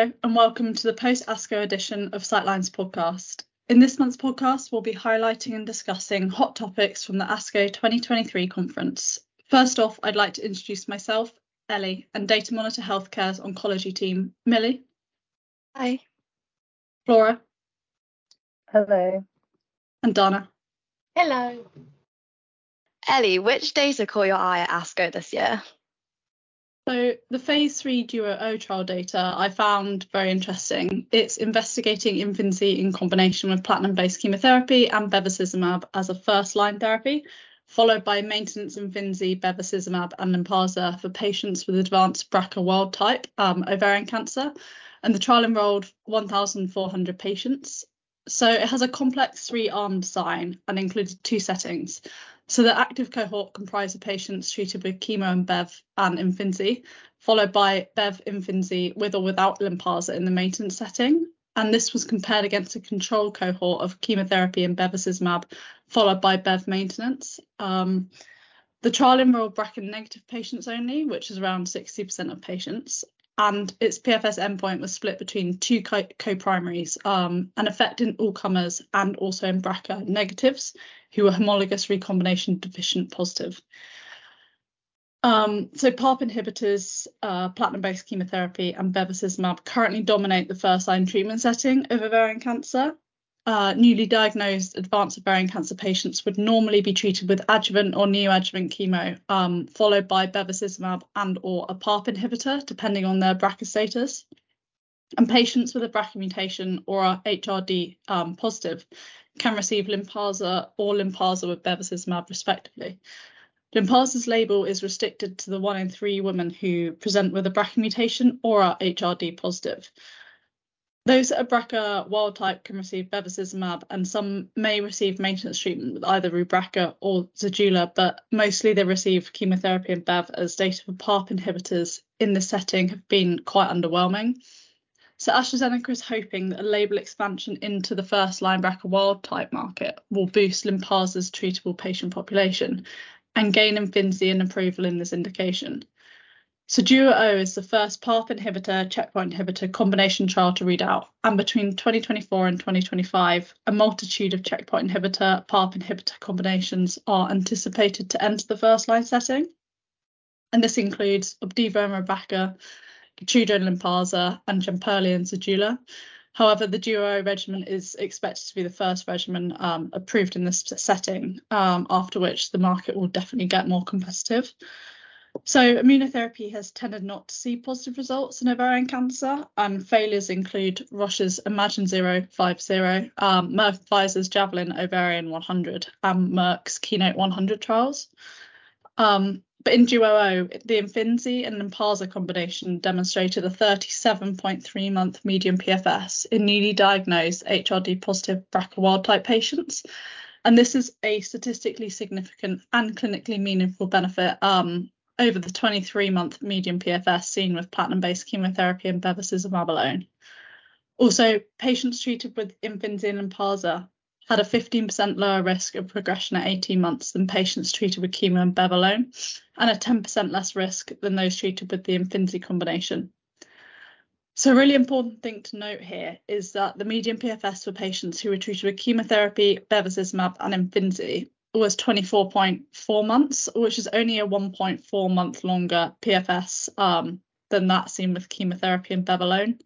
Hello, and welcome to the post ASCO edition of Citeline's podcast. In this month's podcast, we'll be highlighting and discussing hot topics from the ASCO 2023 conference. First off, I'd like to introduce myself, Ellie, and Datamonitor Healthcare's oncology team, Millie. Hi. Flora. Hello. And Donna. Hello. Ellie, which data caught your eye at ASCO this year? So the phase three Duo-O trial data I found very interesting. It's investigating Imfinzi in combination with platinum-based chemotherapy and bevacizumab as a first-line therapy, followed by maintenance Imfinzi, bevacizumab, and Lynparza for patients with advanced BRCA wild type um, ovarian cancer. And the trial enrolled 1,400 patients. So it has a complex three-arm design and included two settings. So the active cohort comprised of patients treated with chemo and Bev and Imfinzi, followed by Bev Imfinzi with or without Lynparza in the maintenance setting. And this was compared against a control cohort of chemotherapy and bevacizumab, followed by Bev maintenance. Um, the trial enrolled BRCA negative patients only, which is around 60% of patients, and its PFS endpoint was split between two co-primaries, um, an effect in all comers and also in BRCA negatives who were homologous recombination deficient positive. Um, so PARP inhibitors, uh, platinum-based chemotherapy, and bevacizumab currently dominate the first-line treatment setting of ovarian cancer uh, newly diagnosed advanced ovarian cancer patients would normally be treated with adjuvant or neoadjuvant chemo, um, followed by bevacizumab and or a PARP inhibitor, depending on their BRCA status. And patients with a BRCA mutation or are HRD um, positive can receive Lynparza or Lynparza with bevacizumab, respectively. Lynparza's label is restricted to the one in three women who present with a BRCA mutation or are HRD positive. Those that are BRCA wild type can receive bevacizumab, and some may receive maintenance treatment with either Rubraca or Zejula, but mostly they receive chemotherapy and Bev as data for PARP inhibitors in this setting have been quite underwhelming. So AstraZeneca is hoping that a label expansion into the first line BRCA wild type market will boost Lynparza's treatable patient population and gain Imfinzi an approval in this indication. So Duo-O is the first PARP inhibitor checkpoint inhibitor combination trial to read out, and between 2024 and 2025, a multitude of checkpoint inhibitor PARP inhibitor combinations are anticipated to enter the first line setting. And this includes Opdivo and Rubraca, Keytruda and Lynparza, and Jemperli and Zejula. However, the Duo regimen is expected to be the first regimen um, approved in this setting, um, after which the market will definitely get more competitive. So immunotherapy has tended not to see positive results in ovarian cancer, and failures include Roche's IMagyn050, um, Merck Pfizer's Javelin Ovarian 100, and Merck's Keynote 100 trials. Um, but in Duo, the Imfinzi and Lynparza combination demonstrated a 37.3 month median PFS in newly diagnosed HRD positive BRCA wild type patients. And this is a statistically significant and clinically meaningful benefit um, over the 23 month median PFS seen with platinum based chemotherapy and bevacizumab alone. Also, patients treated with Imfinzi and Lynparza had a 15% lower risk of progression at 18 months than patients treated with chemo and bev alone, and a 10% less risk than those treated with the Imfinzi combination. So, a really important thing to note here is that the median PFS for patients who were treated with chemotherapy, bevacizumab, and Imfinzi was 24.4 months, which is only a 1.4 month longer PFS um, than that seen with chemotherapy and Bev alone.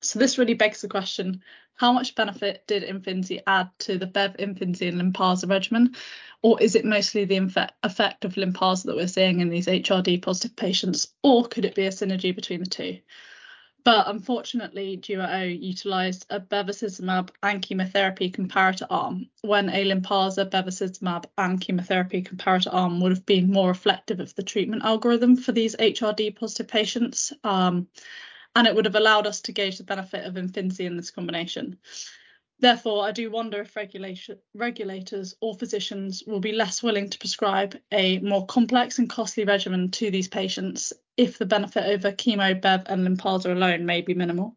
So this really begs the question, how much benefit did Imfinzi add to the Bev, Imfinzi and Lynparza regimen? Or is it mostly the effect of Lynparza that we're seeing in these HRD positive patients? Or could it be a synergy between the two? But unfortunately, Duo utilised a bevacizumab and chemotherapy comparator arm when a Lynparza, bevacizumab and chemotherapy comparator arm would have been more reflective of the treatment algorithm for these HRD positive patients. Um, and it would have allowed us to gauge the benefit of Imfinzi in this combination. Therefore, I do wonder if regulators or physicians will be less willing to prescribe a more complex and costly regimen to these patients if the benefit over chemo, Bev, and Lynparza alone may be minimal.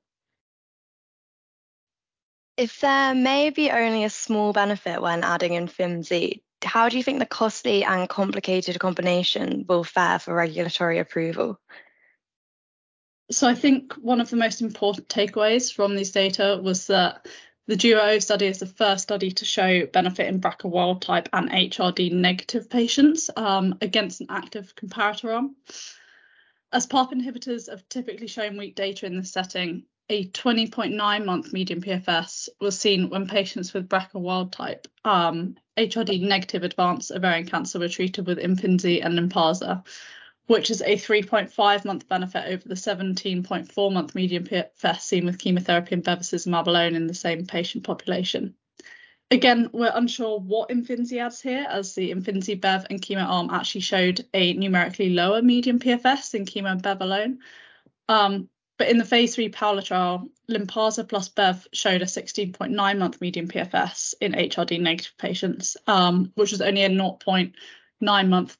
If there may be only a small benefit when adding in Imfinzi, how do you think the costly and complicated combination will fare for regulatory approval? so I think one of the most important takeaways from these data was that the DUO study is the first study to show benefit in BRCA wild type and HRD negative patients um, against an active comparator arm. As PARP inhibitors have typically shown weak data in this setting, a 20.9 month median PFS was seen when patients with BRCA wild type um, HRD negative advanced ovarian cancer were treated with Imfinzi and Lynparza, which is a 3.5 month benefit over the 17.4 month median PFS seen with chemotherapy and bevacizumab alone in the same patient population. Again, we're unsure what Imfinzi adds here, as the Imfinzi Bev and chemo arm actually showed a numerically lower median PFS than chemo and Bev alone. Um, but in the phase three Paola trial, Lynparza plus Bev showed a 16.9 month median PFS in HRD negative patients, um, which was only a 0.9 month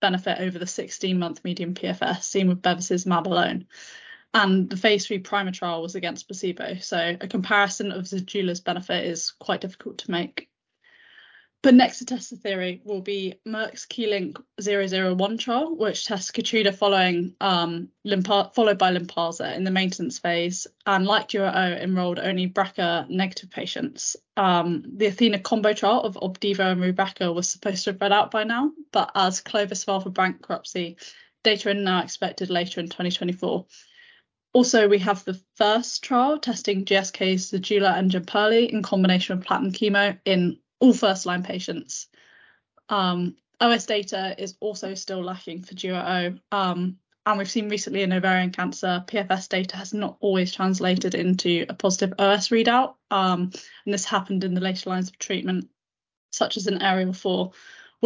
benefit over the 16 month median PFS seen with bevacizumab alone. And the phase three PRIMA trial was against placebo. So a comparison of Zejula's benefit is quite difficult to make. But next to test the theory will be Merck's KEYLYNK 001 trial, which tests Keytruda following um, followed by Lynparza in the maintenance phase, and like DUO, enrolled only BRCA negative patients. Um, the Athena combo trial of Opdivo and Rubraca was supposed to have read out by now, but as Clovis filed for bankruptcy, data are now expected later in 2024. Also, we have the first trial testing GSK's Zejula and Jemperli in combination with platinum chemo in all first line patients. Um, OS data is also still lacking for DUO. Um, and we've seen recently in ovarian cancer, PFS data has not always translated into a positive OS readout. Um, and this happened in the later lines of treatment, such as in Ariel 4,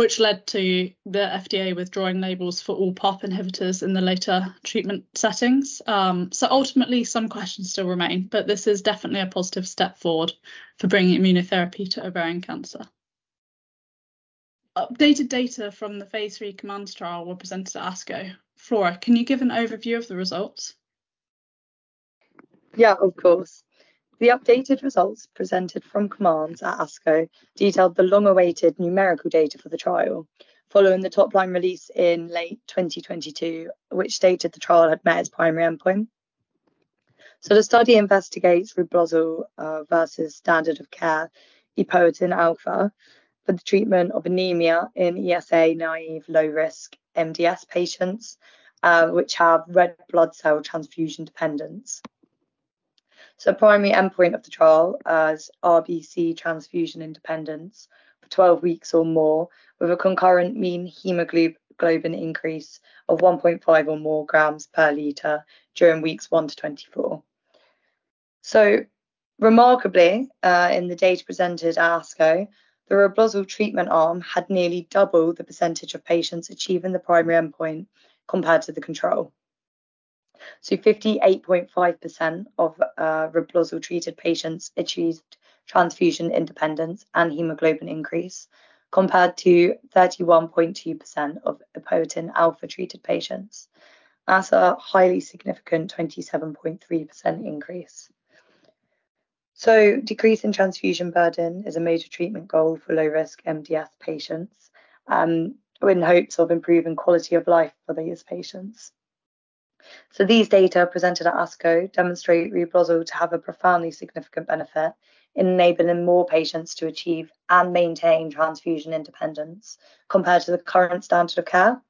which led to the FDA withdrawing labels for all PARP inhibitors in the later treatment settings. Um, so ultimately, some questions still remain, but this is definitely a positive step forward for bringing immunotherapy to ovarian cancer. Updated data from the phase three COMMANDS trial were presented at ASCO. Flora, can you give an overview of the results? Yeah, of course. The updated results presented from COMMANDS at ASCO detailed the long-awaited numerical data for the trial, following the top-line release in late 2022, which stated the trial had met its primary endpoint. So the study investigates Reblozyl uh, versus standard of care epoetin alpha for the treatment of anemia in ESA naive low risk MDS patients, uh, which have red blood cell transfusion dependence. So primary endpoint of the trial as RBC transfusion independence for 12 weeks or more with a concurrent mean hemoglobin increase of 1.5 or more grams per litre during weeks 1 to 24. So remarkably, uh, in the data presented at ASCO, the Reblozyl treatment arm had nearly double the percentage of patients achieving the primary endpoint compared to the control. So 58.5% of uh, Reblozyl treated patients achieved transfusion independence and hemoglobin increase, compared to 31.2% of epoetin alpha treated patients. That's a highly significant 27.3% increase. So, decrease in transfusion burden is a major treatment goal for low risk MDS patients um, in hopes of improving quality of life for these patients. So these data presented at ASCO demonstrate Reblozyl to have a profoundly significant benefit in enabling more patients to achieve and maintain transfusion independence compared to the current standard of care.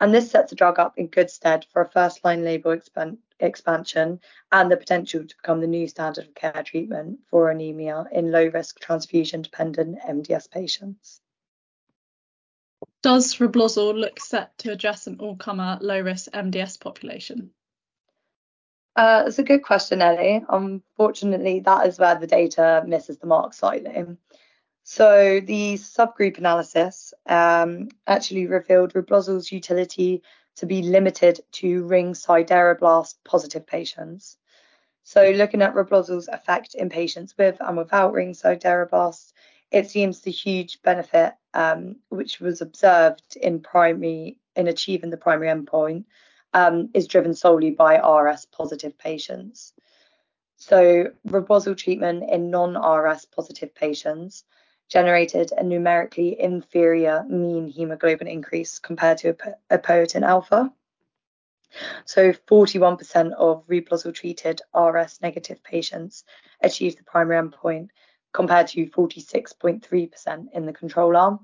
And this sets the drug up in good stead for a first line label expand expansion and the potential to become the new standard of care treatment for anemia in low risk transfusion dependent MDS patients. Does Reblozyl look set to address an all-comer low-risk MDS population? Uh, it's a good question, Ellie. Unfortunately, that is where the data misses the mark slightly. So the subgroup analysis um, actually revealed Reblozyl's utility to be limited to ring sideroblast positive patients. So looking at Reblozyl's effect in patients with and without ring sideroblasts, it seems the huge benefit um, which was observed in primary in achieving the primary endpoint um, is driven solely by RS positive patients. So Reblozyl treatment in non-RS positive patients generated a numerically inferior mean hemoglobin increase compared to a epoetin alpha. So 41% of Reblozyl treated RS negative patients achieved the primary endpoint compared to 46.3% in the control arm.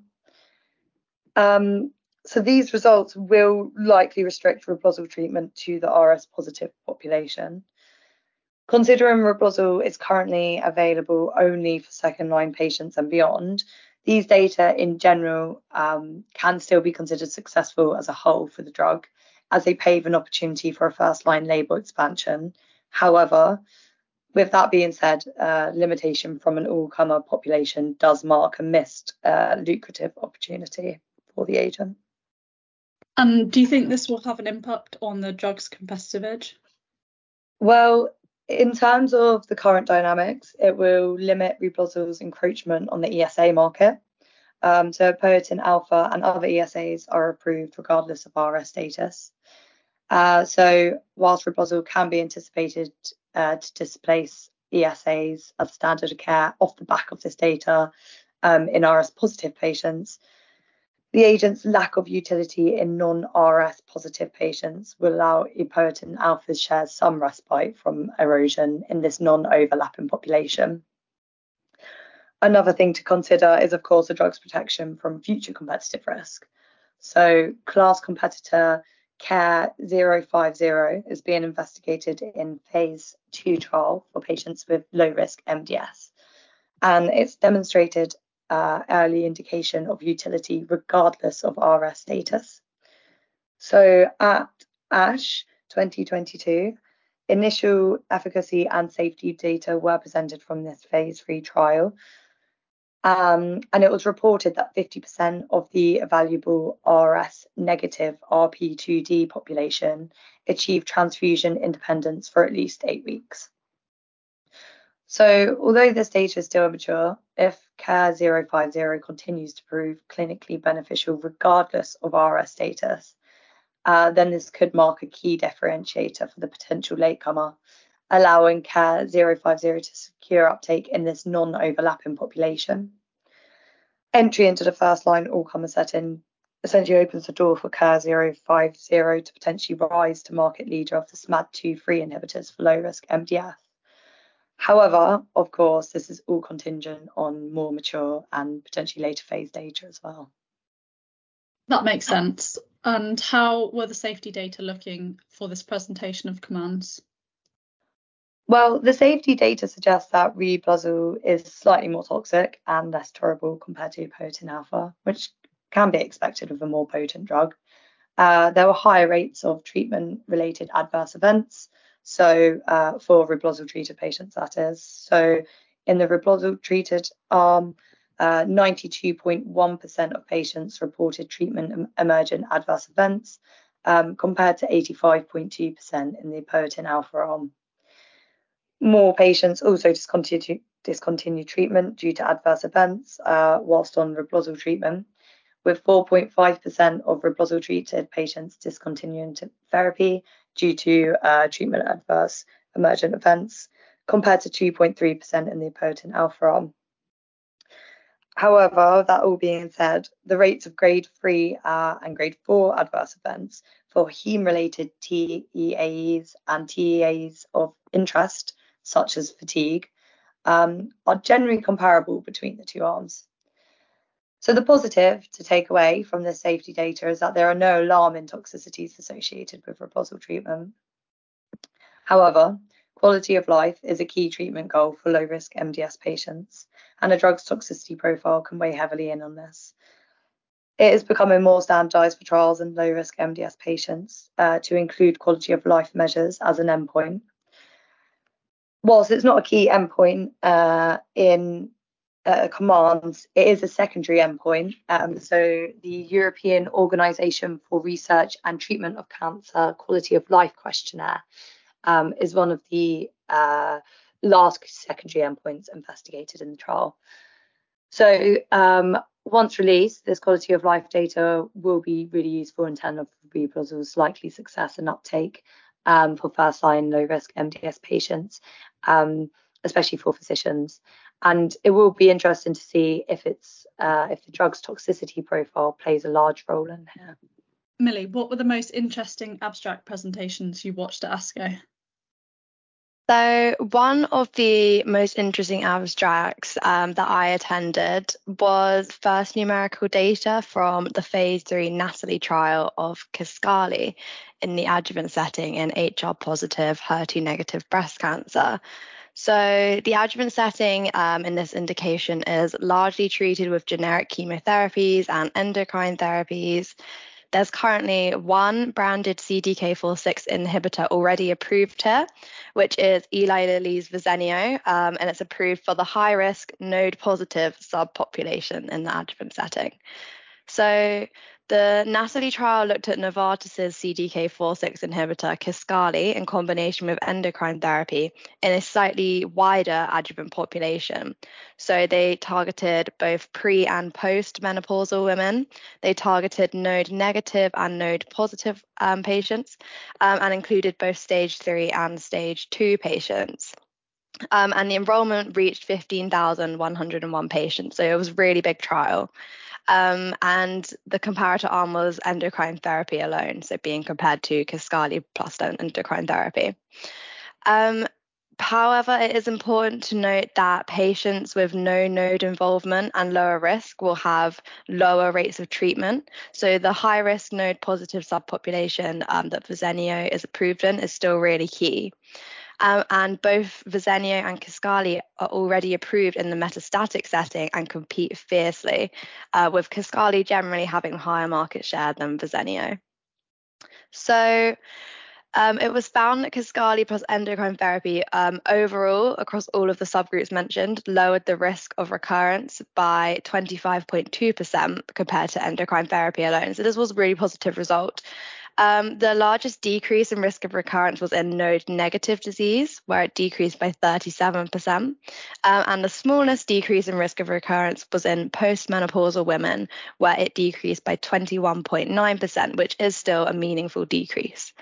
Um, so these results will likely restrict Reblozyl treatment to the RS positive population. Considering Reblozyl is currently available only for second line patients and beyond, these data in general um, can still be considered successful as a whole for the drug, as they pave an opportunity for a first line label expansion. However, with that being said, uh, limitation from an all comer population does mark a missed uh, lucrative opportunity for the agent. And do you think this will have an impact on the drug's competitive edge? Well, in terms of the current dynamics, it will limit Reblozyl's encroachment on the ESA market. Um, so Poetin Alpha and other ESAs are approved regardless of RS status. Uh, so whilst Reblozyl can be anticipated uh, to displace ESAs as standard of care off the back of this data um, in RS positive patients, the agent's lack of utility in non-RS positive patients will allow epoetin alpha share some respite from erosion in this non-overlapping population. Another thing to consider is, of course, the drug's protection from future competitive risk. So, class competitor KER-050 is being investigated in phase two trial for patients with low risk MDS. And it's demonstrated uh, early indication of utility regardless of RS status. So at ASH 2022, initial efficacy and safety data were presented from this phase three trial. Um, and it was reported that 50% of the evaluable RS negative RP2D population achieved transfusion independence for at least eight weeks. So, although this data is still immature, if KER-050 continues to prove clinically beneficial regardless of RS status, uh, then this could mark a key differentiator for the potential latecomer, allowing KER-050 to secure uptake in this non overlapping population. Entry into the first line all comer setting essentially opens the door for KER-050 to potentially rise to market leader of the SMAD2/3 inhibitors for low risk MDS. However, of course, this is all contingent on more mature and potentially later phase data as well. That makes sense. And how were the safety data looking for this presentation of COMMANDS? Well, the safety data suggests that Reblozyl is slightly more toxic and less tolerable compared to Potin alpha, which can be expected with a more potent drug. Uh, there were higher rates of treatment-related adverse events, so uh, for Reblozyl treated patients, that is. So in the Reblozyl treated arm, 92.1% uh, of patients reported treatment emergent adverse events, um, compared to 85.2% in the Poetin alpha arm. More patients also discontinued, discontinued treatment due to adverse events uh, whilst on Reblozyl treatment, with 4.5% of Reblozyl treated patients discontinuing therapy due to uh, treatment adverse emergent events, compared to 2.3% in the Poetin alpha arm. However, that all being said, the rates of grade 3 uh, and grade 4 adverse events for heme related TEAEs and TEAs of interest, such as fatigue, um, are generally comparable between the two arms. So the positive to take away from this safety data is that there are no alarming toxicities associated with Reblozyl treatment. However, quality of life is a key treatment goal for low risk MDS patients, and a drug's toxicity profile can weigh heavily in on this. It is becoming more standardized for trials in low risk MDS patients uh, to include quality of life measures as an endpoint. Whilst it's not a key endpoint uh, in uh, COMMANDS, it is a secondary endpoint. Um, so the European Organization for Research and Treatment of Cancer Quality of Life Questionnaire um, is one of the uh, last secondary endpoints investigated in the trial. So um, once released, this quality of life data will be really useful in terms of Reblozyl's likely success and uptake um, for first line low risk MDS patients, um, especially for physicians and it will be interesting to see if it's uh, if the drug's toxicity profile plays a large role in here. Millie, what were the most interesting abstract presentations you watched at ASCO? So, one of the most interesting abstracts um, that I attended was first numerical data from the phase three NATALEE trial of Kisqali in the adjuvant setting in HR positive, HER2 negative breast cancer. So, the adjuvant setting um, in this indication is largely treated with generic chemotherapies and endocrine therapies. There's currently one branded CDK4/6 inhibitor already approved here, which is Eli Lilly's Verzenio, um, and it's approved for the high risk node positive subpopulation in the adjuvant setting. So the NATALEE trial looked at Novartis's CDK4/6 inhibitor Kisqali in combination with endocrine therapy in a slightly wider adjuvant population. So they targeted both pre and post menopausal women. They targeted node negative and node positive um, patients um, and included both stage three and stage two patients. Um, and the enrollment reached 15,101 patients. So it was a really big trial. Um, and the comparator arm was endocrine therapy alone, so being compared to Kisqali plus endocrine therapy. Um, However, it is important to note that patients with no node involvement and lower risk will have lower rates of treatment. So, the high risk node positive subpopulation um, that Verzenio is approved in is still really key. Um, and both Verzenio and Kisqali are already approved in the metastatic setting and compete fiercely, uh, with Kisqali generally having higher market share than Verzenio. So, um, it was found that Kisqali plus endocrine therapy um, overall across all of the subgroups mentioned lowered the risk of recurrence by 25.2% compared to endocrine therapy alone. So this was a really positive result. Um, the largest decrease in risk of recurrence was in node negative disease, where it decreased by 37%. Um, and the smallest decrease in risk of recurrence was in postmenopausal women, where it decreased by 21.9%, which is still a meaningful decrease.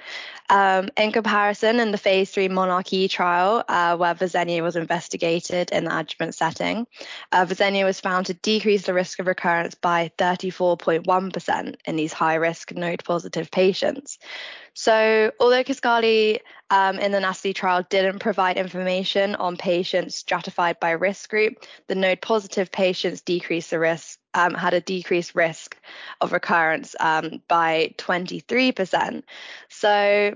Um, in comparison, in the phase three monarchE trial, uh, where Verzenio was investigated in the adjuvant setting, uh, was found to decrease the risk of recurrence by 34.1% in these high risk node positive patients. So, although Kisqali um, in the NATALEE trial didn't provide information on patients stratified by risk group, the node positive patients decreased the risk, um, had a decreased risk of recurrence um, by 23%. So,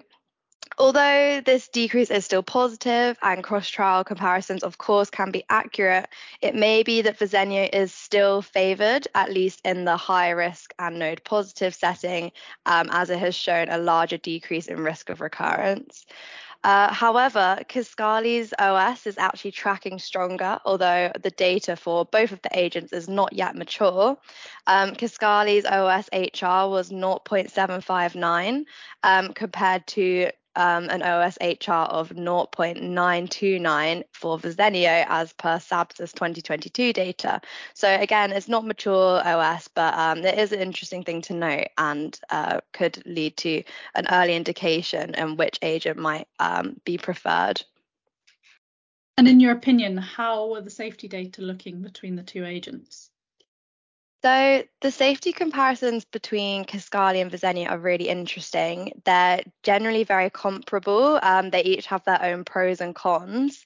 Although this decrease is still positive and cross trial comparisons, of course, can be accurate, it may be that Verzenio is still favored, at least in the high risk and node positive setting, um, as it has shown a larger decrease in risk of recurrence. Uh, however, Kisqali's OS is actually tracking stronger, although the data for both of the agents is not yet mature. Um, Kisqali's OS HR was 0.759 um, compared to um, an OSHR of 0.929 for Verzenio as per SABCS 2022 data. So again, it's not mature OS, but um, it is an interesting thing to note and uh, could lead to an early indication in which agent might um, be preferred. And in your opinion, how were the safety data looking between the two agents? So the safety comparisons between Kisqali and Verzenio are really interesting. They're generally very comparable. Um, they each have their own pros and cons.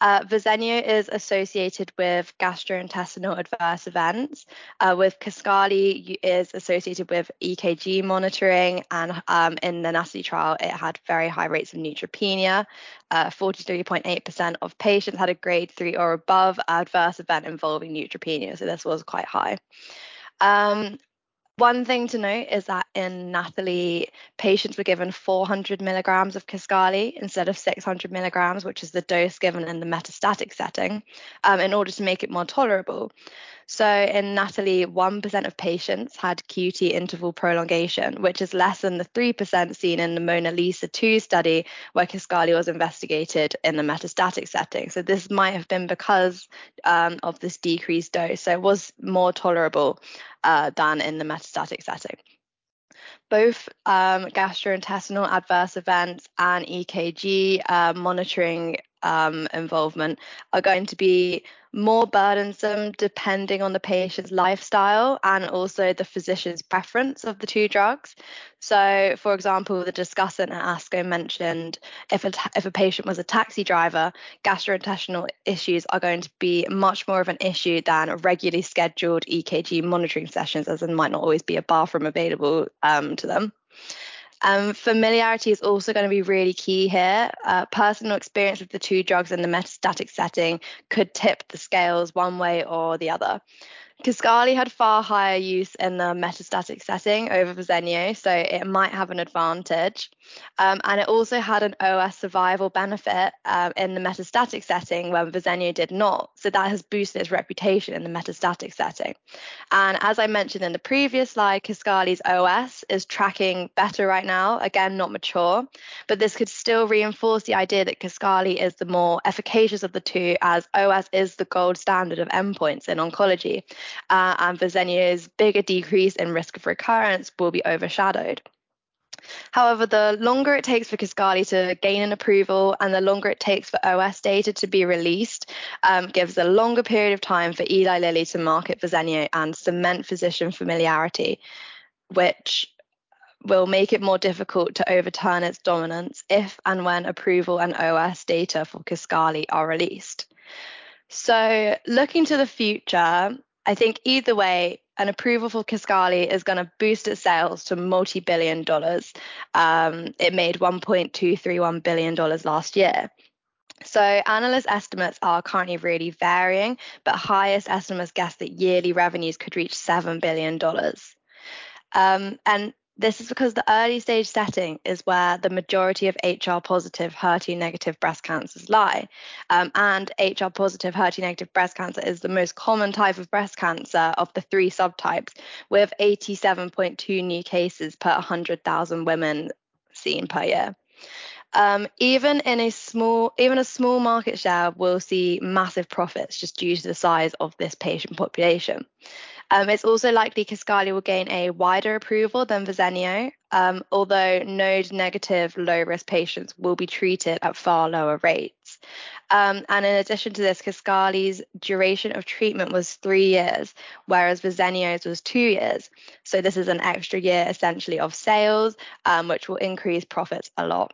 Uh, is associated with gastrointestinal adverse events, uh, with Kisqali is associated with EKG monitoring, and um, in the NATALEE trial, it had very high rates of neutropenia. 43.8% uh, of patients had a grade three or above adverse event involving neutropenia, so this was quite high. Um, one thing to note is that in NATALEE, patients were given 400 milligrams of Kisqali instead of 600 milligrams, which is the dose given in the metastatic setting, um, in order to make it more tolerable. So in NATALEE, 1% of patients had QT interval prolongation, which is less than the 3% seen in the MONALEESA-2 study, where Kisqali was investigated in the metastatic setting. So this might have been because um, of this decreased dose. So it was more tolerable uh, than in the metastatic setting both um, gastrointestinal adverse events and EKG uh, monitoring um, involvement are going to be more burdensome depending on the patient's lifestyle and also the physician's preference of the two drugs. So, for example, the discussant at ASCO mentioned if a, if a patient was a taxi driver, gastrointestinal issues are going to be much more of an issue than regularly scheduled EKG monitoring sessions, as there might not always be a bathroom available um, to them. Um, familiarity is also going to be really key here. Uh, personal experience with the two drugs in the metastatic setting could tip the scales one way or the other. Kisqali had far higher use in the metastatic setting over Verzenio, so it might have an advantage. Um, and it also had an OS survival benefit um, in the metastatic setting when Verzenio did not. So that has boosted its reputation in the metastatic setting. And as I mentioned in the previous slide, Kisqali's OS is tracking better right now. Again, not mature, but this could still reinforce the idea that Kisqali is the more efficacious of the two, as OS is the gold standard of endpoints in oncology uh, and Verzenio's bigger decrease in risk of recurrence will be overshadowed. However, the longer it takes for Kisqali to gain an approval and the longer it takes for OS data to be released um, gives a longer period of time for Eli Lilly to market Verzenio and cement physician familiarity, which will make it more difficult to overturn its dominance if and when approval and OS data for Kisqali are released. So, looking to the future, I think either way, an approval for Kisqali is going to boost its sales to multi-billion dollars. Um, it made 1.231 billion dollars last year. So analyst estimates are currently really varying, but highest estimates guess that yearly revenues could reach seven billion dollars. Um, and this is because the early stage setting is where the majority of HR positive, HER2 negative breast cancers lie. Um, and HR positive, HER2 negative breast cancer is the most common type of breast cancer of the three subtypes, with 87.2 new cases per 100,000 women seen per year. Um, even in a small, even a small market share will see massive profits just due to the size of this patient population. Um, it's also likely Kisqali will gain a wider approval than Verzenio, um, although node negative low risk patients will be treated at far lower rates. Um, and in addition to this, Kisqali's duration of treatment was three years, whereas Verzenio's was two years. So this is an extra year essentially of sales, um, which will increase profits a lot.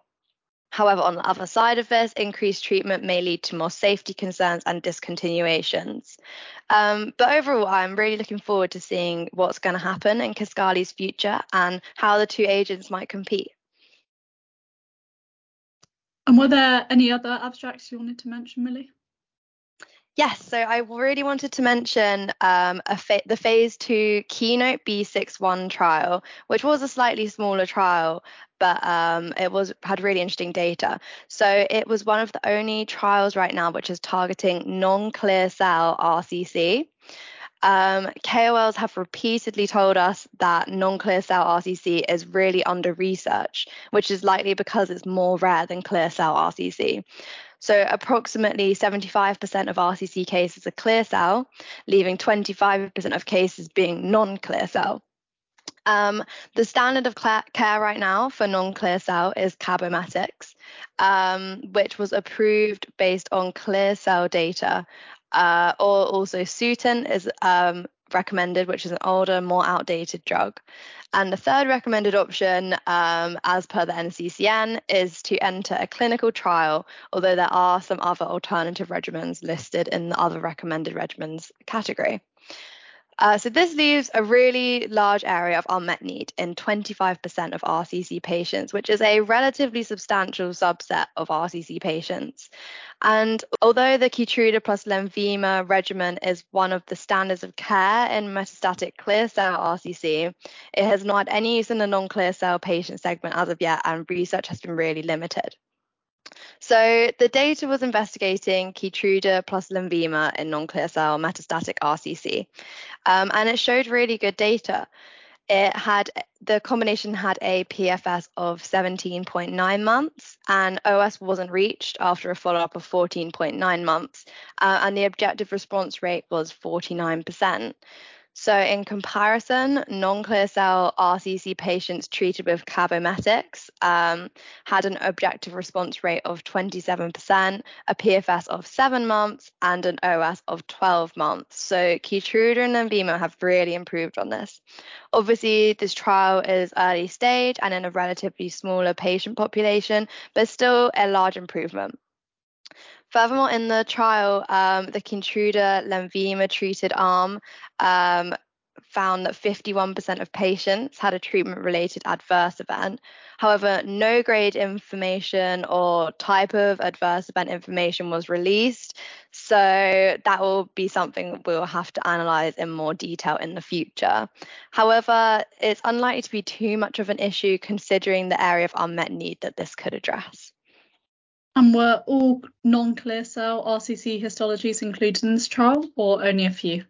However, on the other side of this, increased treatment may lead to more safety concerns and discontinuations. Um, but overall, I'm really looking forward to seeing what's going to happen in Kisqali's future and how the two agents might compete. And were there any other abstracts you wanted to mention, Millie? Yes, so I really wanted to mention um, fa- the phase two Keynote B61 trial, which was a slightly smaller trial, but um, it was had really interesting data. So it was one of the only trials right now which is targeting non-clear cell RCC. Um, KOLs have repeatedly told us that non clear cell RCC is really under research, which is likely because it's more rare than clear cell RCC. So, approximately 75% of RCC cases are clear cell, leaving 25% of cases being non clear cell. Um, the standard of care right now for non-clear cell is Cabometyx, um, which was approved based on clear cell data uh, or also Sutent is um, recommended, which is an older, more outdated drug. And the third recommended option, um, as per the NCCN, is to enter a clinical trial, although there are some other alternative regimens listed in the other recommended regimens category. Uh, so this leaves a really large area of unmet need in 25% of RCC patients, which is a relatively substantial subset of RCC patients. And although the Keytruda plus Lenvima regimen is one of the standards of care in metastatic clear cell RCC, it has not had any use in the non-clear cell patient segment as of yet, and research has been really limited. So the data was investigating Keytruda plus Lenvima in non-clear cell metastatic RCC, um, and it showed really good data. It had the combination had a PFS of 17.9 months, and OS wasn't reached after a follow-up of 14.9 months, uh, and the objective response rate was 49%. So, in comparison, non clear cell RCC patients treated with Cabometyx um, had an objective response rate of 27%, a PFS of seven months, and an OS of 12 months. So, Keytruda and Lenvima have really improved on this. Obviously, this trial is early stage and in a relatively smaller patient population, but still a large improvement. Furthermore, in the trial, um, the Keytruda Lenvima treated arm um, found that 51% of patients had a treatment related adverse event. However, no grade information or type of adverse event information was released. So that will be something we'll have to analyze in more detail in the future. However, it's unlikely to be too much of an issue considering the area of unmet need that this could address. And were all non-clear cell RCC histologies included in this trial or only a few?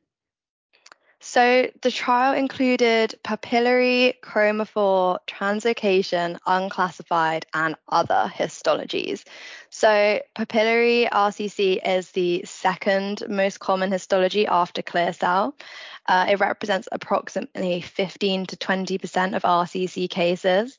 So the trial included papillary, chromophobe, translocation, unclassified, and other histologies. So papillary RCC is the second most common histology after clear cell. Uh, it represents approximately 15 to 20% of RCC cases.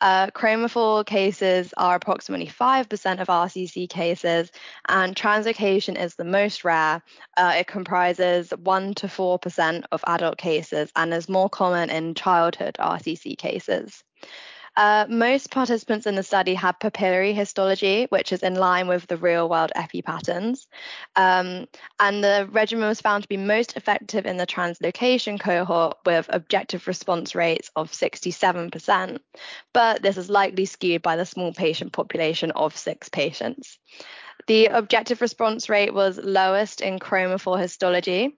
Uh, chromophobe cases are approximately 5% of RCC cases, and translocation is the most rare. Uh, it comprises 1 to 4% of adult cases and is more common in childhood RCC cases. Uh, most participants in the study had papillary histology, which is in line with the real world epi patterns. Um, and the regimen was found to be most effective in the translocation cohort with objective response rates of 67%. But this is likely skewed by the small patient population of six patients. The objective response rate was lowest in chromophobe histology,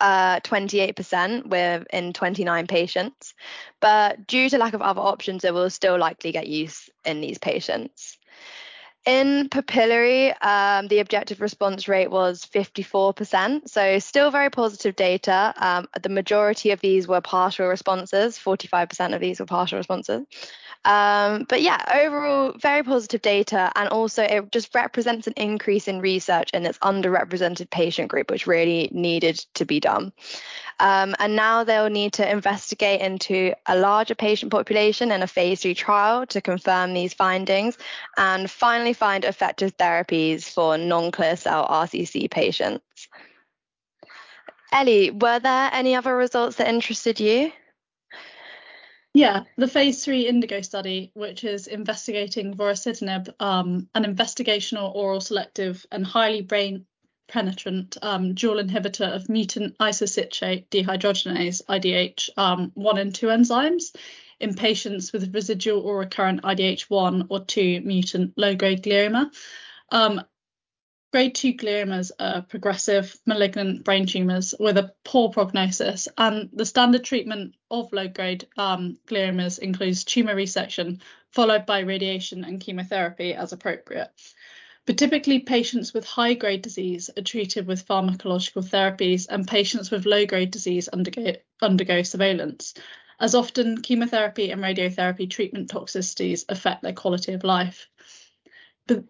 uh, 28% with in 29 patients, but due to lack of other options, it will still likely get use in these patients. In papillary, um, the objective response rate was 54%, so still very positive data. Um, the majority of these were partial responses, 45% of these were partial responses. Um, but yeah, overall, very positive data. And also, it just represents an increase in research in this underrepresented patient group, which really needed to be done. Um, and now they'll need to investigate into a larger patient population in a phase three trial to confirm these findings and finally find effective therapies for non clear cell RCC patients. Ellie, were there any other results that interested you? Yeah, the phase three Indigo study, which is investigating vorasidenib, um, an investigational oral selective and highly brain penetrant um, dual inhibitor of mutant isocitrate dehydrogenase IDH um, 1 and 2 enzymes in patients with residual or recurrent IDH1 or 2 mutant low grade glioma. Um, grade 2 gliomas are progressive malignant brain tumours with a poor prognosis, and the standard treatment of low grade um, gliomas includes tumour resection followed by radiation and chemotherapy as appropriate. But typically, patients with high grade disease are treated with pharmacological therapies, and patients with low grade disease undergo, undergo surveillance, as often chemotherapy and radiotherapy treatment toxicities affect their quality of life. But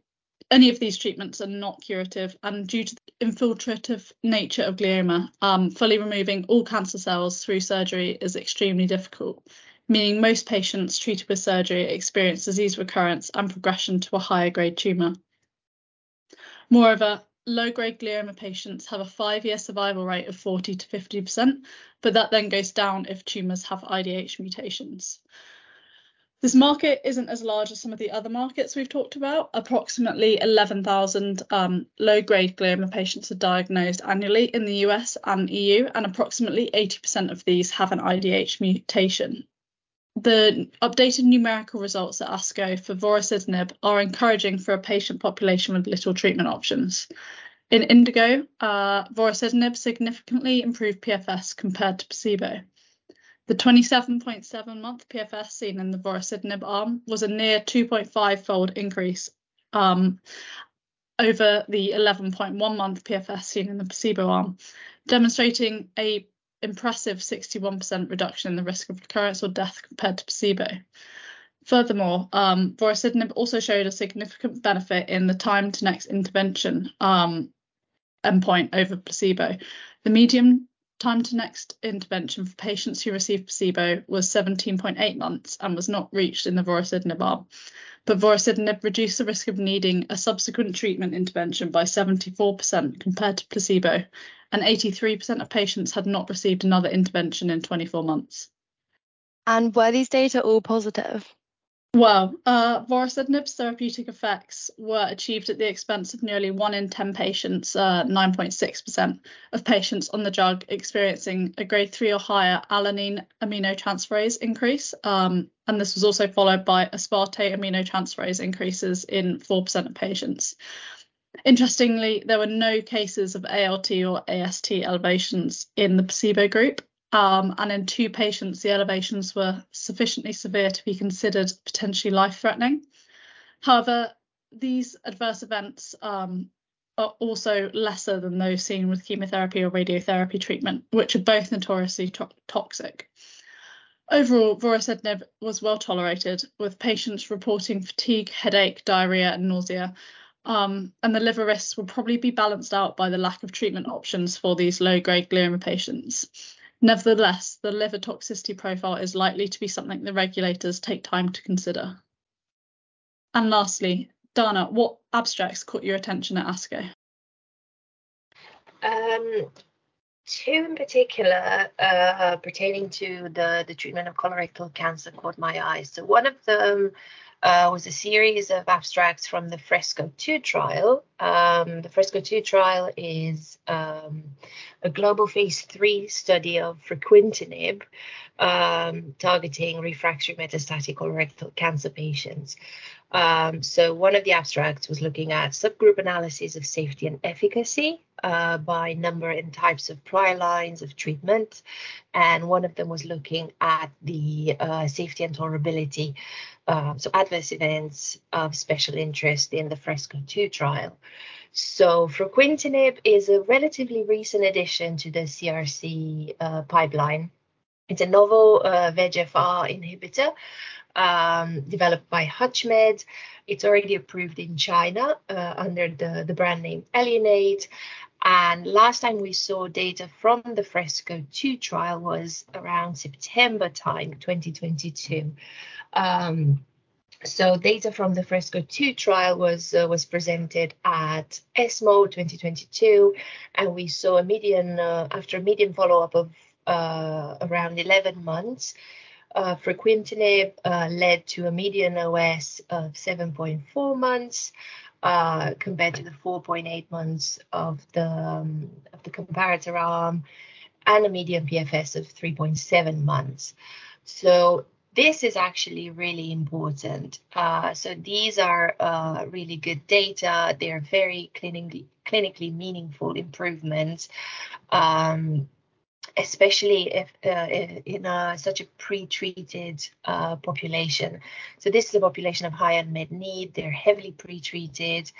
any of these treatments are not curative, and due to the infiltrative nature of glioma, um, fully removing all cancer cells through surgery is extremely difficult, meaning most patients treated with surgery experience disease recurrence and progression to a higher grade tumour. Moreover, low grade glioma patients have a five year survival rate of 40 to 50%, but that then goes down if tumours have IDH mutations. This market isn't as large as some of the other markets we've talked about. Approximately 11,000 um, low grade glioma patients are diagnosed annually in the US and EU, and approximately 80% of these have an IDH mutation. The updated numerical results at ASCO for vorasidenib are encouraging for a patient population with little treatment options. In Indigo, uh, vorasidenib significantly improved PFS compared to placebo. The 27.7 month PFS seen in the vorasidenib arm was a near 2.5 fold increase um, over the 11.1 month PFS seen in the placebo arm, demonstrating a impressive 61% reduction in the risk of recurrence or death compared to placebo. Furthermore, um, vorasidenib also showed a significant benefit in the time to next intervention um, endpoint over placebo. The median time to next intervention for patients who received placebo was 17.8 months and was not reached in the vorasidenib arm. But vorasidenib reduced the risk of needing a subsequent treatment intervention by 74% compared to placebo, and 83% of patients had not received another intervention in 24 months. And were these data all positive? Well, uh, vorasidenib's therapeutic effects were achieved at the expense of nearly one in 10 patients, uh, 9.6% of patients on the drug experiencing a grade 3 or higher alanine aminotransferase increase. Um, and this was also followed by aspartate aminotransferase increases in 4% of patients. Interestingly, there were no cases of ALT or AST elevations in the placebo group, um, and in two patients, the elevations were sufficiently severe to be considered potentially life threatening. However, these adverse events um, are also lesser than those seen with chemotherapy or radiotherapy treatment, which are both notoriously to- toxic. Overall, vorasidenib was well tolerated, with patients reporting fatigue, headache, diarrhea, and nausea. Um, and the liver risks will probably be balanced out by the lack of treatment options for these low grade glioma patients. Nevertheless, the liver toxicity profile is likely to be something the regulators take time to consider. And lastly, Dana, what abstracts caught your attention at ASCO? Um, two in particular uh, pertaining to the, the treatment of colorectal cancer caught my eye. So one of them uh, was a series of abstracts from the FRESCO 2 trial. Um, the FRESCO 2 trial is um, a global phase 3 study of fruquintinib um, targeting refractory metastatic colorectal cancer patients. Um, so one of the abstracts was looking at subgroup analysis of safety and efficacy uh, by number and types of prior lines of treatment. And one of them was looking at the uh, safety and tolerability, uh, so adverse events of special interest in the FRESCO 2 trial. So fruquintinib is a relatively recent addition to the CRC uh, pipeline. It's a novel uh, VEGFR inhibitor um, developed by HUTCHMED. It's already approved in China uh, under the, the brand name Elunate. And last time we saw data from the Fresco 2 trial was around September time, 2022. Um, so data from the Fresco 2 trial was uh, was presented at ESMO 2022, and we saw a median uh, after a median follow-up of uh, around 11 months, uh, fruquintinib uh, led to a median OS of 7.4 months uh, compared to the 4.8 months of the, um, of the comparator arm and a median PFS of 3.7 months. So this is actually really important. Uh, so these are uh, really good data. They're very clinically clinically meaningful improvements. Um, especially if uh, in a, such a pre-treated uh, population. So this is a population of high unmet need. They're heavily pre-treated,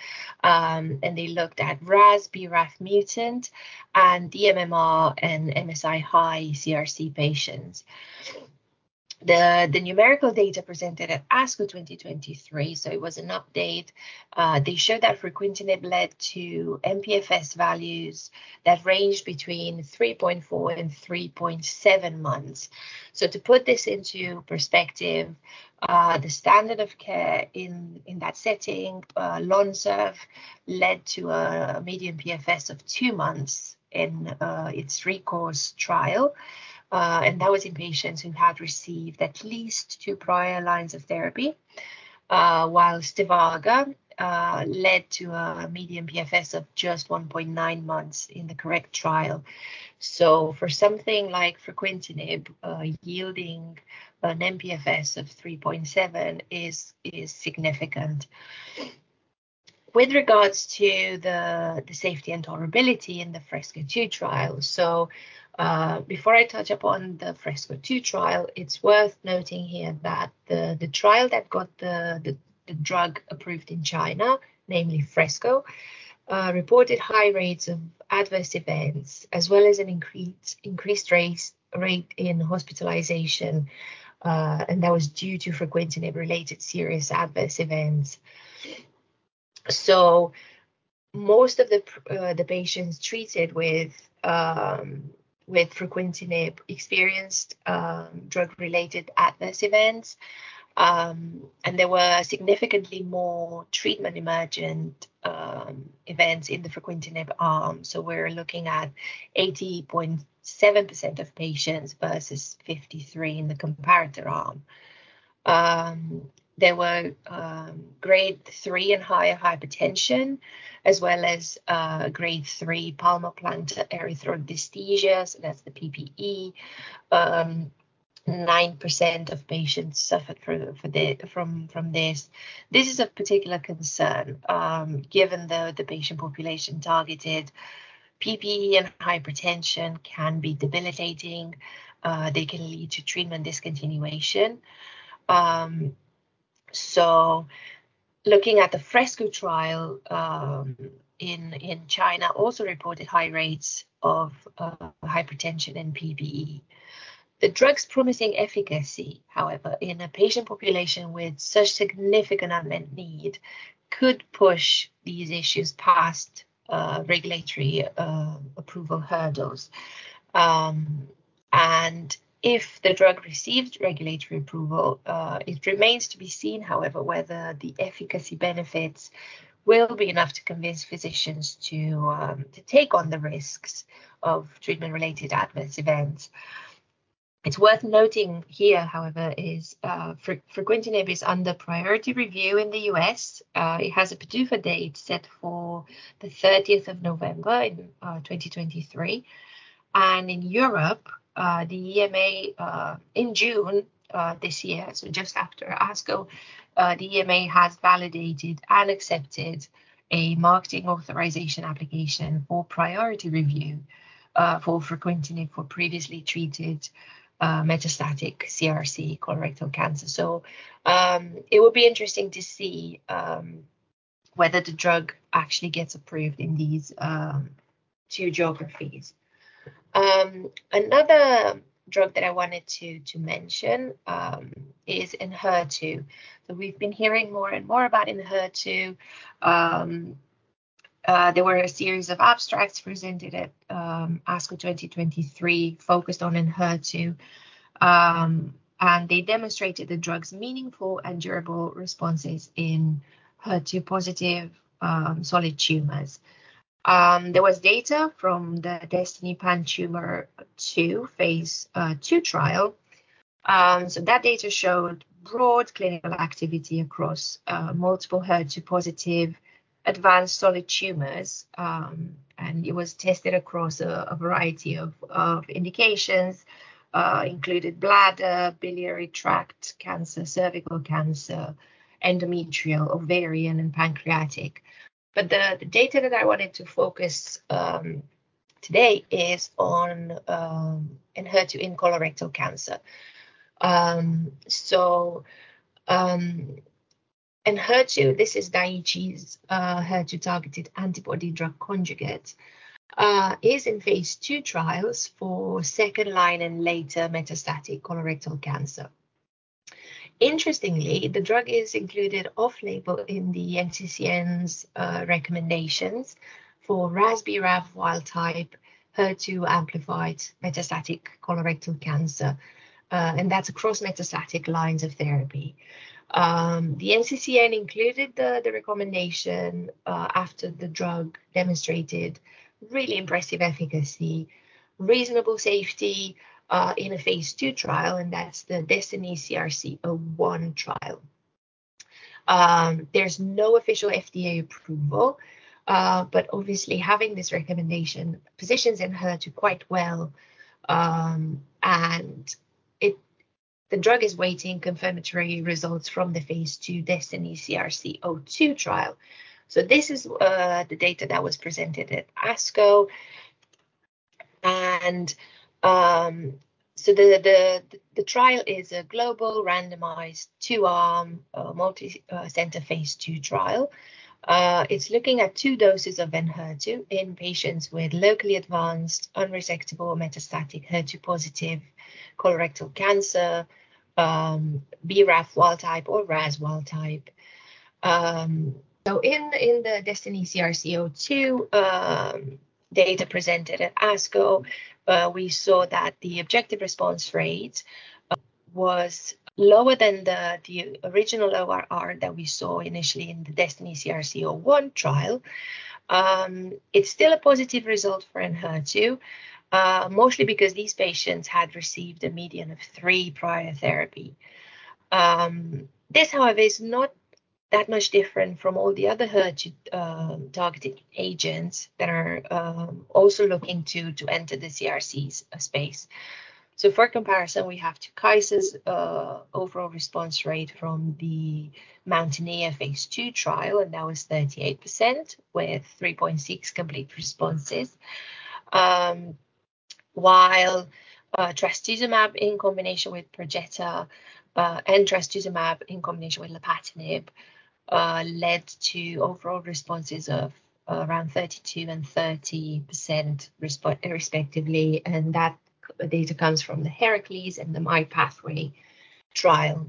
um, and they looked at RAS, BRAF mutant, and DMMR and MSI high CRC patients the, the numerical data presented at ASCO 2023, so it was an update, uh, they showed that fruquintinib led to MPFS values that ranged between 3.4 and 3.7 months. So to put this into perspective, uh, the standard of care in, in that setting, uh, Lonsurf, led to a median PFS of two months in uh, its RECOURSE trial uh, and that was in patients who had received at least two prior lines of therapy, uh, while Stivarga uh, led to a median PFS of just 1.9 months in the correct trial. So for something like fruquintinib, uh, yielding an MPFS of 3.7 is is significant. With regards to the, the safety and tolerability in the FRESCO 2 trial, so uh, before I touch upon the Fresco 2 trial, it's worth noting here that the, the trial that got the, the, the drug approved in China, namely Fresco, uh, reported high rates of adverse events as well as an increased increased rate, rate in hospitalization, uh, and that was due to fruquintinib related serious adverse events. So most of the uh, the patients treated with um, with fruquintinib experienced um, drug-related adverse events, um, and there were significantly more treatment emergent um, events in the fruquintinib arm. So we're looking at 80.7% of patients versus 53 in the comparator arm. There were um, grade three and higher hypertension, as well as uh, grade three palmoplantar erythrodysesthesia, so that's the PPE. Um, 9% of patients suffered for, for the, from, from this. This is of particular concern um, given the, the patient population targeted. PPE and hypertension can be debilitating. Uh, they can lead to treatment discontinuation. Um, so looking at the FRESCO trial um, in, in China also reported high rates of uh, hypertension and PPE. The drug's promising efficacy, however, in a patient population with such significant unmet need could push these issues past uh, regulatory uh, approval hurdles. Um, and if the drug receives regulatory approval, uh, it remains to be seen, however, whether the efficacy benefits will be enough to convince physicians to, um, to take on the risks of treatment related adverse events. It's worth noting here, however, is uh, fruquintinib is under priority review in the US. Uh, it has a PDUFA date set for the 30th of November in uh, 2023. And in Europe, the EMA uh, in June uh, this year, so just after ASCO, the EMA has validated and accepted a marketing authorization application for priority review for fruquintinib for previously treated uh, metastatic CRC colorectal cancer. So um, it will be interesting to see um, whether the drug actually gets approved in these um, two geographies. Um, another drug that I wanted to to mention um, is Enhertu. So we've been hearing more and more about Enhertu. Um, uh, there were a series of abstracts presented at um, ASCO 2023 focused on Enhertu, um, and they demonstrated the drug's meaningful and durable responses in HER2 positive um, solid tumors. Um, there was data from the Destiny Pan Tumor 2 phase uh, 2 trial. Um, so that data showed broad clinical activity across uh, multiple HER2 positive advanced solid tumors. Um, and it was tested across a, a variety of, of indications, uh, included bladder, biliary tract cancer, cervical cancer, endometrial, ovarian, and pancreatic. But the, the data that I wanted to focus um, today is on um, Enhertu in colorectal cancer. Um, so, um, Enhertu, this is Daiichi's uh, HER2 targeted antibody drug conjugate, uh, is in phase two trials for second line and later metastatic colorectal cancer. Interestingly, the drug is included off-label in the NCCN's uh, recommendations for RAS BRAF wild type HER2 amplified metastatic colorectal cancer, uh, and that's across metastatic lines of therapy. Um, the NCCN included the, the recommendation uh, after the drug demonstrated really impressive efficacy, reasonable safety, uh, in a phase two trial, and that's the Destiny CRC 01 trial. Um, there's no official FDA approval, uh, but obviously having this recommendation positions Enhertu quite well, um, and it the drug is waiting confirmatory results from the phase two Destiny CRC 02 trial. So this is uh, the data that was presented at ASCO, and um, so the, the, the trial is a global randomized two-arm uh, multi-center phase two trial. Uh, it's looking at two doses of Enhertu in patients with locally advanced, unresectable, metastatic HER2-positive colorectal cancer, um, BRAF wild type or RAS wild type. Um, so in in the Destiny CRC02, um, data presented at ASCO, uh, we saw that the objective response rate uh, was lower than the, the original ORR that we saw initially in the Destiny CRC01 trial. Um, it's still a positive result for Enhertu, uh, mostly because these patients had received a median of three prior therapy. Um, this, however, is not that much different from all the other HER2 um, targeted agents that are um, also looking to, to enter the CRC space. So for comparison, we have Tukysa's uh, overall response rate from the Mountaineer phase 2 trial, and that was 38% with 3.6 complete responses. Um, while uh, trastuzumab in combination with Perjeta uh, and trastuzumab in combination with lapatinib uh, led to overall responses of around 32 and 30 percent respectively, and that data comes from the Heracles and the MyPathway trial.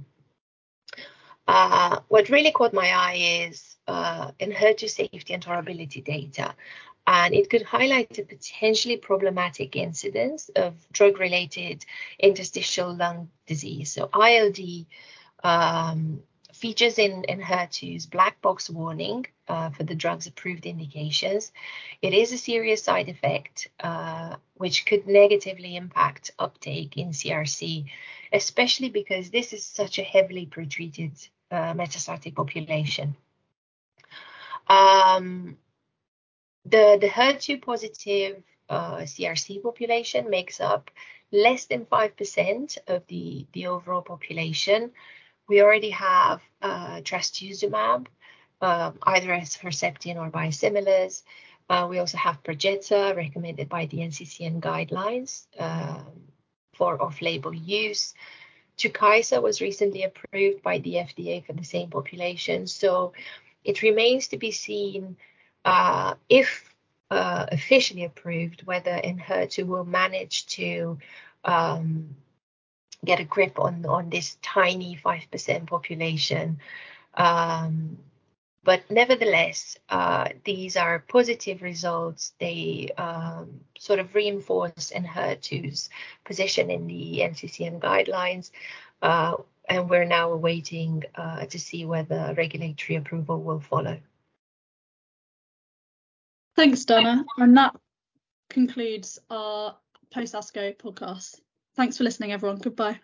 Uh, what really caught my eye is uh, Enhertu safety and tolerability data, and it could highlight a potentially problematic incidence of drug-related interstitial lung disease. So ILD um, features in, Enhertu's black box warning uh, for the drug's approved indications. It is a serious side effect uh, which could negatively impact uptake in CRC, especially because this is such a heavily pretreated uh, metastatic population. Um, the, the HER2 positive uh, CRC population makes up less than 5% of the, the overall population we already have uh, trastuzumab, uh, either as Herceptin or biosimilars. Uh, we also have Perjeta, recommended by the NCCN guidelines um, for off-label use. Tukysa was recently approved by the FDA for the same population. So it remains to be seen uh, if uh, officially approved, whether Enhertu will manage to um, get a grip on on this tiny five percent population. Um, but nevertheless, uh, these are positive results. They um, sort of reinforce Enhertu's position in the NCCN guidelines. Uh, and we're now awaiting uh, to see whether regulatory approval will follow. Thanks, Donna. And that concludes our post ASCO podcast. Thanks for listening, everyone. Goodbye.